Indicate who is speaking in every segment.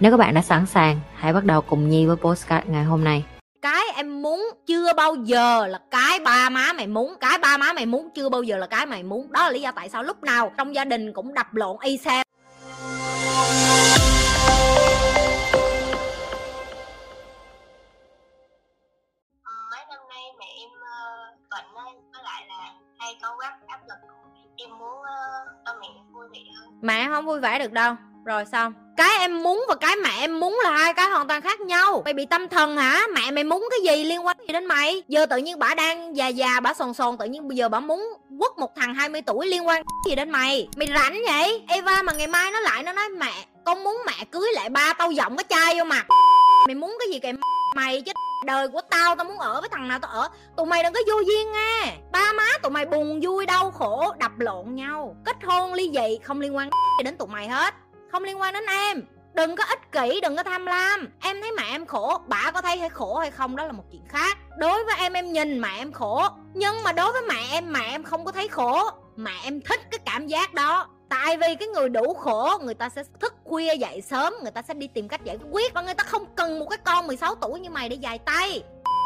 Speaker 1: Nếu các bạn đã sẵn sàng, hãy bắt đầu cùng Nhi với postcard ngày hôm nay.
Speaker 2: cái em muốn chưa bao giờ là cái ba má mày muốn cái ba má mày muốn chưa bao giờ là cái mày muốn. Đó là lý do tại sao lúc nào trong gia đình cũng đập lộn y xeo.
Speaker 3: Ờ, mấy năm nay mẹ em ờ, bệnh á, với lại là hay có áp lực. Em muốn ờ, cho mẹ vui vẻ hơn.
Speaker 2: Mẹ không vui vẻ được đâu rồi xong. Cái em muốn và cái mẹ em muốn là hai cái hoàn toàn khác nhau. Mày bị tâm thần hả? Mẹ mày muốn cái gì liên quan gì đến mày? Giờ tự nhiên bà đang già già, bà sồn sồn, tự nhiên bây giờ bà muốn quất một thằng 20 tuổi liên quan gì đến mày? Mày rảnh vậy? Eva mà ngày mai nó lại, nó nói mẹ, con muốn mẹ cưới lại ba tao giọng cái chai vô mặt. Mày muốn cái gì kìa mày chứ đời của tao tao muốn ở với thằng nào tao ở. Tụi mày đừng có vô duyên nha. Ba má tụi mày buồn vui, đau khổ, đập lộn nhau. Kết hôn ly dị, không liên quan gì đến tụi mày hết không liên quan đến em. Đừng có ích kỷ, đừng có tham lam. Em thấy mẹ em khổ, bà có thấy hay khổ hay không đó là một chuyện khác. Đối với em em nhìn mẹ em khổ. Nhưng mà đối với mẹ em mẹ em không có thấy khổ. Mẹ em thích cái cảm giác đó. Tại vì cái người đủ khổ, người ta sẽ thức khuya dậy sớm, người ta sẽ đi tìm cách giải quyết. Và người ta không cần một cái con 16 tuổi như mày để dài tay.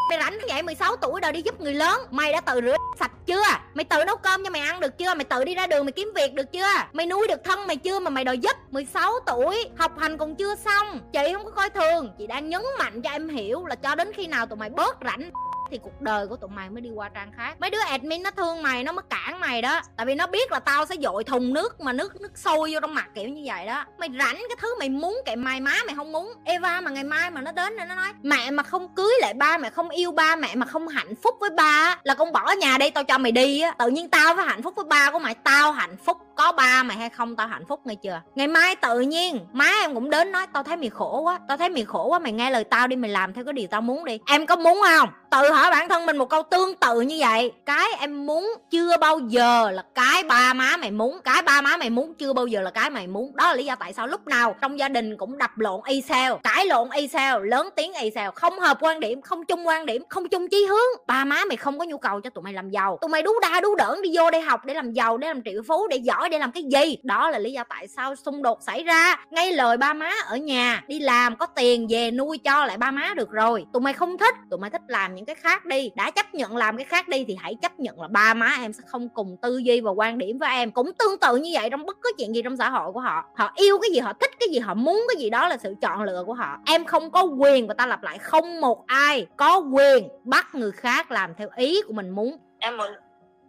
Speaker 2: Mày rảnh vậy 16 tuổi đời đi giúp người lớn. Mày đã tự rửa sạch chưa? Mày tự nấu cơm cho mày ăn được chưa? Mày tự đi ra đường mày kiếm việc được chưa? Mày nuôi được thân mày chưa mà mày đòi giúp 16 tuổi? Học hành còn chưa xong. Chị không có coi thường. Chị đang nhấn mạnh cho em hiểu là cho đến khi nào tụi mày bớt rảnh thì cuộc đời của tụi mày mới đi qua trang khác. Mấy đứa admin nó thương mày, nó mới cản mày đó. Tại vì nó biết là tao sẽ dội thùng nước mà nước nước sôi vô trong mặt, kiểu như vậy đó. Mày rảnh cái thứ mày muốn, kệ mày, má mày không muốn. Eva mà ngày mai mà nó đến nó nói, mẹ mà không cưới lại ba, mẹ không yêu ba, mẹ mà không hạnh phúc với ba là con bỏ nhà đây tao cho mày đi á. Tự nhiên tao phải hạnh phúc với ba của mày, tao hạnh phúc có ba mày hay không, tao hạnh phúc nghe chưa? Ngày mai tự nhiên, má em cũng đến nói, tao thấy mày khổ quá, tao thấy mày khổ quá, mày nghe lời tao đi, mày làm theo cái điều tao muốn đi. Em có muốn không? Tự hỏi bản thân mình một câu tương tự như vậy? Cái em muốn chưa bao giờ là cái ba má mày muốn, cái ba má mày muốn chưa bao giờ là cái mày muốn. Đó là lý do tại sao lúc nào trong gia đình cũng đập lộn y xèo, cãi lộn y xèo, lớn tiếng y xèo, không hợp quan điểm, không chung quan điểm, không chung chí hướng. Ba má mày không có nhu cầu cho tụi mày làm giàu. Tụi mày đú đa đú đỡn đi vô đây học, để làm giàu, để làm triệu phú, để giỏi, để làm cái gì? Đó là lý do tại sao xung đột xảy ra. Ngay lời ba má ở nhà, đi làm có tiền về nuôi cho lại ba má được rồi. Tụi mày không thích, tụi mày thích làm những cái khác đi đã chấp nhận làm cái khác đi thì hãy chấp nhận là ba má em sẽ không cùng tư duy và quan điểm với em. Cũng tương tự như vậy trong bất cứ chuyện gì trong xã hội của họ. Họ yêu cái gì họ thích cái gì họ muốn cái gì đó là sự chọn lựa của họ. Em không có quyền và ta lặp lại không một ai có quyền bắt người khác làm theo ý của mình muốn.
Speaker 3: Em muốn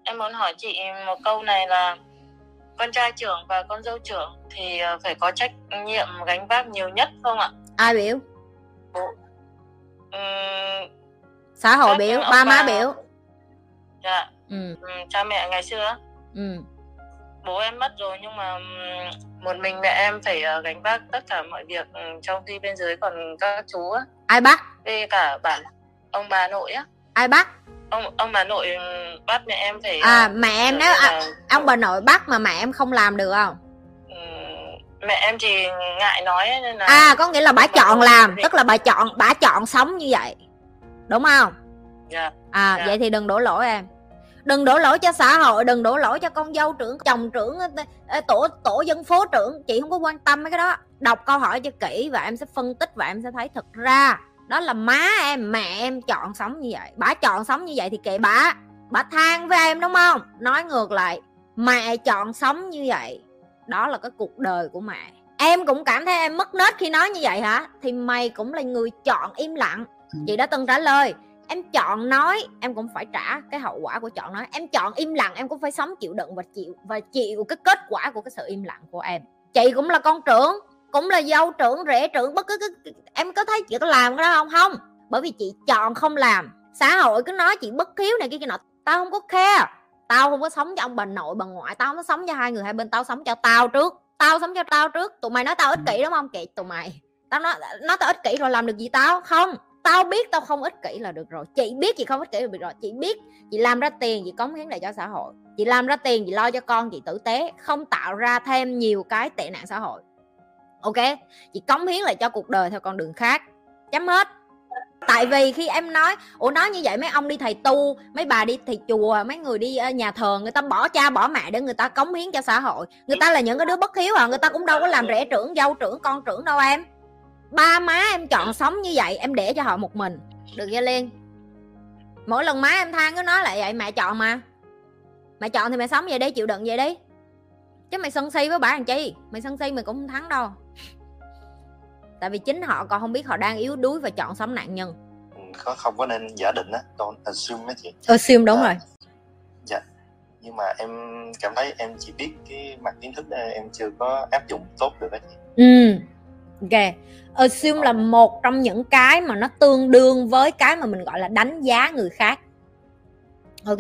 Speaker 3: em muốn hỏi chị một câu này là con trai trưởng và con dâu trưởng thì ờ, phải có trách nhiệm gánh vác nhiều nhất không ạ?
Speaker 2: Ai biểu?
Speaker 3: Ừm,
Speaker 2: xã hội biểu ba má biểu.
Speaker 3: Dạ.
Speaker 2: Ừ.
Speaker 3: Ừm, cha mẹ ngày xưa
Speaker 2: ừ.
Speaker 3: Bố em mất rồi nhưng mà một mình mẹ em phải ờ, gánh vác tất cả mọi việc ừm, trong khi bên dưới còn các chú á.
Speaker 2: Ai bắt?
Speaker 3: Với cả bản ông bà nội á.
Speaker 2: Ai bắt?
Speaker 3: Ông ông bà nội ừm, bắt mẹ em phải
Speaker 2: à
Speaker 3: ờ,
Speaker 2: mẹ em nếu à,
Speaker 3: là-
Speaker 2: ông bà nội bắt mà mẹ em không làm được không?
Speaker 3: Mẹ em thì ngại nói nên là
Speaker 2: à có nghĩa là bà chọn làm
Speaker 3: thì-
Speaker 2: tức là bà chọn bà chọn sống như vậy đúng không?
Speaker 3: Dạ.
Speaker 2: À
Speaker 3: Dạ.
Speaker 2: vậy thì đừng đổ lỗi em. Đừng đổ lỗi cho xã hội đừng đổ lỗi cho con dâu trưởng chồng trưởng tổ tổ dân phố trưởng. Chị không có quan tâm mấy cái đó. Đọc câu hỏi cho kỹ và em sẽ phân tích và em sẽ thấy thực ra. Đó là má em mẹ em chọn sống như vậy. Bà chọn sống như vậy thì kệ bà. Bà than với em đúng không? Nói ngược lại mẹ chọn sống như vậy đó là cái cuộc đời của mẹ. Em cũng cảm thấy em mất nết khi nói như vậy hả? Thì mày cũng là người chọn im lặng chị đã từng trả lời. Em chọn nói, em cũng phải trả cái hậu quả của chọn nói. Em chọn im lặng, em cũng phải sống chịu đựng và chịu và chịu cái kết quả của cái sự im lặng của em. Chị cũng là con trưởng, cũng là dâu trưởng, rể trưởng, bất cứ cái em có thấy chị có làm cái đó không? Không. Bởi vì chị chọn không làm. Xã hội cứ nói chị bất hiếu này kia kia nọ. Tao không có khe tao không có sống cho ông bà nội, bà ngoại. Tao không có sống cho hai người hai bên. Tao sống cho tao trước. Tao sống cho tao trước. Tụi mày nói tao ích kỷ, đúng không? Kệ tụi mày. Tao nói nói tao ích kỷ rồi làm được gì tao? Không tao biết tao không ích kỷ là được rồi. Chị biết chị không ích kỷ là được rồi. Chị biết chị làm ra tiền, chị cống hiến lại cho xã hội. Chị làm ra tiền, chị lo cho con, chị tử tế, không tạo ra thêm nhiều cái tệ nạn xã hội. Ok? Chị cống hiến lại cho cuộc đời theo con đường khác. Chấm hết. Tại vì khi em nói, ủa, nói như vậy mấy ông đi thầy tu, mấy bà đi thầy chùa, mấy người đi ờ, nhà thờ, người ta bỏ cha, bỏ mẹ để người ta cống hiến cho xã hội. Người ta là những cái đứa bất hiếu à? Người ta cũng đâu có làm rể trưởng, dâu trưởng, con trưởng đâu em? Ba má em chọn sống như vậy em để cho họ một mình. Được chưa liên? Mỗi lần má em than cứ nói lại vậy mẹ chọn mà. Mẹ chọn thì mẹ sống vậy đi chịu đựng vậy đi. Chứ mày sân si với bà làm chi? Mày sân si mày cũng không thắng đâu. Tại vì chính họ còn không biết họ đang yếu đuối và chọn sống nạn nhân.
Speaker 4: Ừ, có không có nên giả định á don't assume á chị
Speaker 2: assume đúng
Speaker 4: À,
Speaker 2: rồi.
Speaker 4: Dạ. Nhưng mà em cảm thấy em chỉ biết cái mặt kiến thức em chưa có áp dụng tốt được á chị.
Speaker 2: Ừ ok. Assume là một trong những cái mà nó tương đương với cái mà mình gọi là đánh giá người khác. Ok.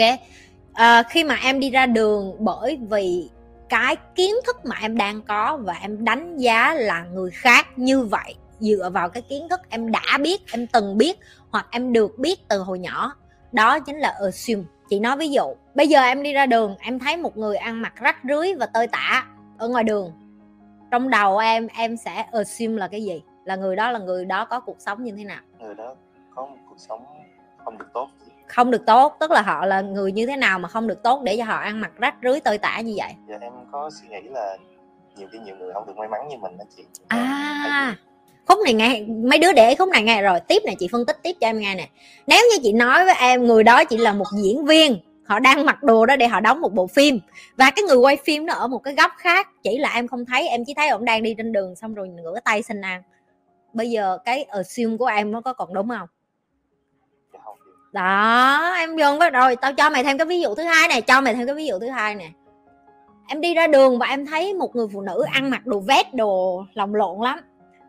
Speaker 2: À, khi mà em đi ra đường bởi vì cái kiến thức mà em đang có và em đánh giá là người khác như vậy dựa vào cái kiến thức em đã biết em từng biết hoặc em được biết từ hồi nhỏ đó chính là assume. Chị nói ví dụ bây giờ em đi ra đường em thấy một người ăn mặc rách rưới và tơi tả ở ngoài đường trong đầu em em sẽ assume là cái gì? Là người đó là người đó có cuộc sống như thế nào?
Speaker 4: Người đó có một cuộc sống không được tốt.
Speaker 2: Không được tốt tức là họ là người như thế nào mà không được tốt để cho họ ăn mặc rách rưới tơi tả như vậy?
Speaker 4: Dạ em có suy nghĩ là nhiều khi nhiều người không được may mắn như mình đó chị.
Speaker 2: À. khúc này nghe mấy đứa để khúc này nghe rồi. Tiếp này chị phân tích tiếp cho em nghe nè. Nếu như chị nói với em người đó chỉ là một diễn viên họ đang mặc đồ đó để họ đóng một bộ phim. Và cái người quay phim nó ở một cái góc khác chỉ là em không thấy em chỉ thấy ông đang đi trên đường xong rồi ngửa tay xin ăn. Bây giờ cái assume của em nó có còn đúng không?
Speaker 4: Dạ
Speaker 2: đó em dùng cái rồi tao cho mày thêm cái ví dụ thứ hai này cho mày thêm cái ví dụ thứ hai nè. Em đi ra đường và em thấy một người phụ nữ ăn mặc đồ vest đồ lồng lộn lắm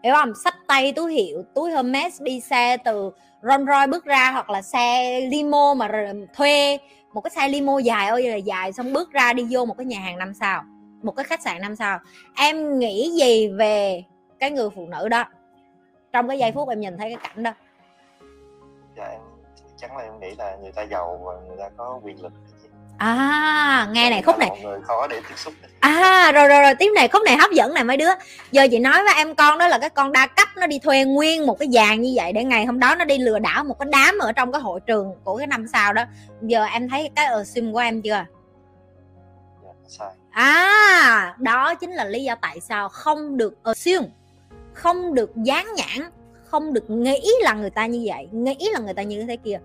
Speaker 2: hiểu không xách tay túi hiệu, túi Hermes đi xe từ Rolls Royce bước ra hoặc là xe limo mà thuê. Một cái xe limo dài ơi, là dài xong bước ra đi vô một cái nhà hàng năm sao, một cái khách sạn năm sao. Em nghĩ gì về cái người phụ nữ đó? Trong cái giây phút em nhìn thấy cái cảnh đó.
Speaker 4: Dạ em, chắc là em nghĩ là người ta giàu và người ta có quyền lực
Speaker 2: à nghe này khúc này.
Speaker 4: mọi người khó để tiếp xúc
Speaker 2: à rồi rồi rồi tiếp này khúc này hấp dẫn này mấy đứa. Giờ chị nói với em con đó là cái con đa cấp nó đi thuê nguyên một cái dàn như vậy để ngày hôm đó nó đi lừa đảo một cái đám ở trong cái hội trường của cái năm sau đó. Giờ em thấy cái assume của em chưa?
Speaker 4: Dạ
Speaker 2: à đó chính là lý do tại sao không được assume không được dán nhãn không được nghĩ là người ta như vậy nghĩ là người ta như thế kia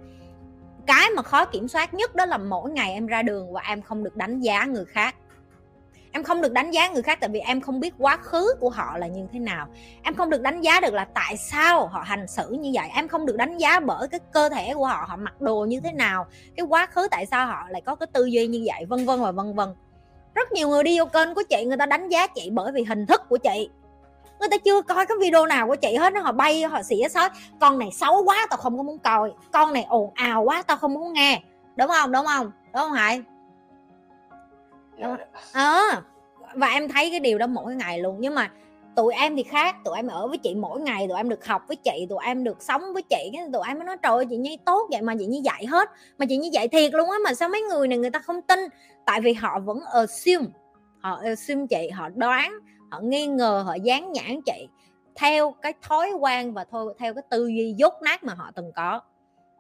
Speaker 2: cái mà khó kiểm soát nhất đó là mỗi ngày em ra đường và em không được đánh giá người khác. Em không được đánh giá người khác tại vì em không biết quá khứ của họ là như thế nào. Em không được đánh giá được là tại sao họ hành xử như vậy. Em không được đánh giá bởi cái cơ thể của họ họ mặc đồ như thế nào, cái quá khứ tại sao họ lại có cái tư duy như vậy, vân vân và vân vân. Rất nhiều người đi vô kênh của chị, người ta đánh giá chị bởi vì hình thức của chị người ta chưa coi cái video nào của chị hết nó họ bay họ xỉa xói con này xấu quá tao không có muốn coi. Con này ồn ào quá tao không muốn nghe. Đúng không? Đúng không? Đúng không hải
Speaker 4: dạ,
Speaker 2: ờ. Và em thấy cái điều đó mỗi ngày luôn. Nhưng mà tụi em thì khác. Tụi em ở với chị mỗi ngày tụi em được học với chị tụi em được sống với chị. Cái tụi em mới nói trời ơi chị nhi tốt vậy mà chị như vậy hết. Mà chị như vậy thiệt luôn á mà sao mấy người này người ta không tin? Tại vì họ vẫn assume. Họ assume chị họ đoán họ nghi ngờ, họ dán nhãn chị theo cái thói quen và thôi, theo cái tư duy dốt nát mà họ từng có.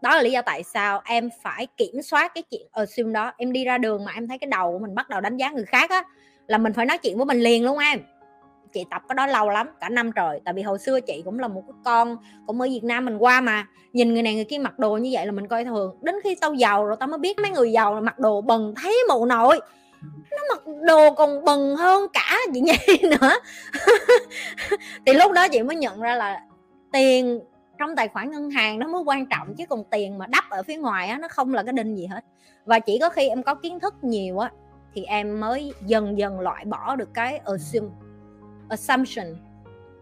Speaker 2: Đó là lý do tại sao em phải kiểm soát cái chuyện ờ, ở assume đó. Em đi ra đường mà em thấy cái đầu của mình bắt đầu đánh giá người khác á, là mình phải nói chuyện với mình liền luôn em. Chị tập cái đó lâu lắm, cả năm trời. Tại vì hồi xưa chị cũng là một cái con, cũng ở Việt Nam mình qua mà. Nhìn người này người kia mặc đồ như vậy là mình coi thường. Đến khi tao giàu rồi tao mới biết mấy người giàu là mặc đồ bần thấy mụ nội nó mặc đồ còn bần hơn cả chị nhi nữa. Thì lúc đó chị mới nhận ra là tiền trong tài khoản ngân hàng nó mới quan trọng, chứ còn tiền mà đắp ở phía ngoài á, nó không là cái đinh gì hết. Và chỉ có khi em có kiến thức nhiều á, thì em mới dần dần loại bỏ được cái assume, assumption,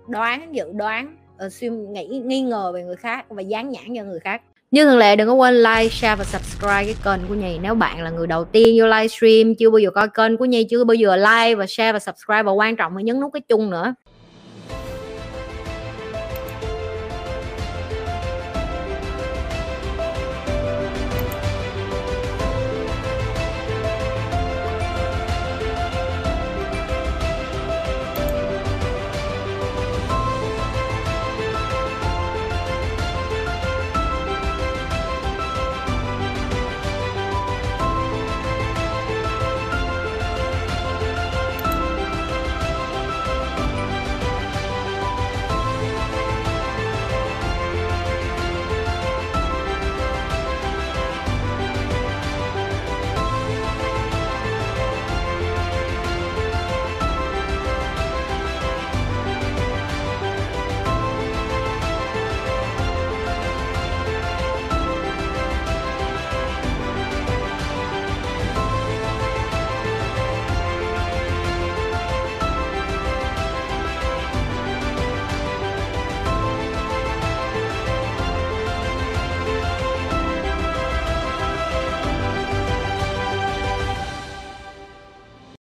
Speaker 2: đoán, dự đoán, assume, nghĩ, nghi ngờ về người khác và dán nhãn cho người khác như thường lệ đừng có quên like, share và subscribe cái kênh của nhì Nếu bạn là người đầu tiên vô livestream Chưa bao giờ coi kênh của nhì Chưa bao giờ like và share và subscribe Và quan trọng là nhấn nút cái chung nữa.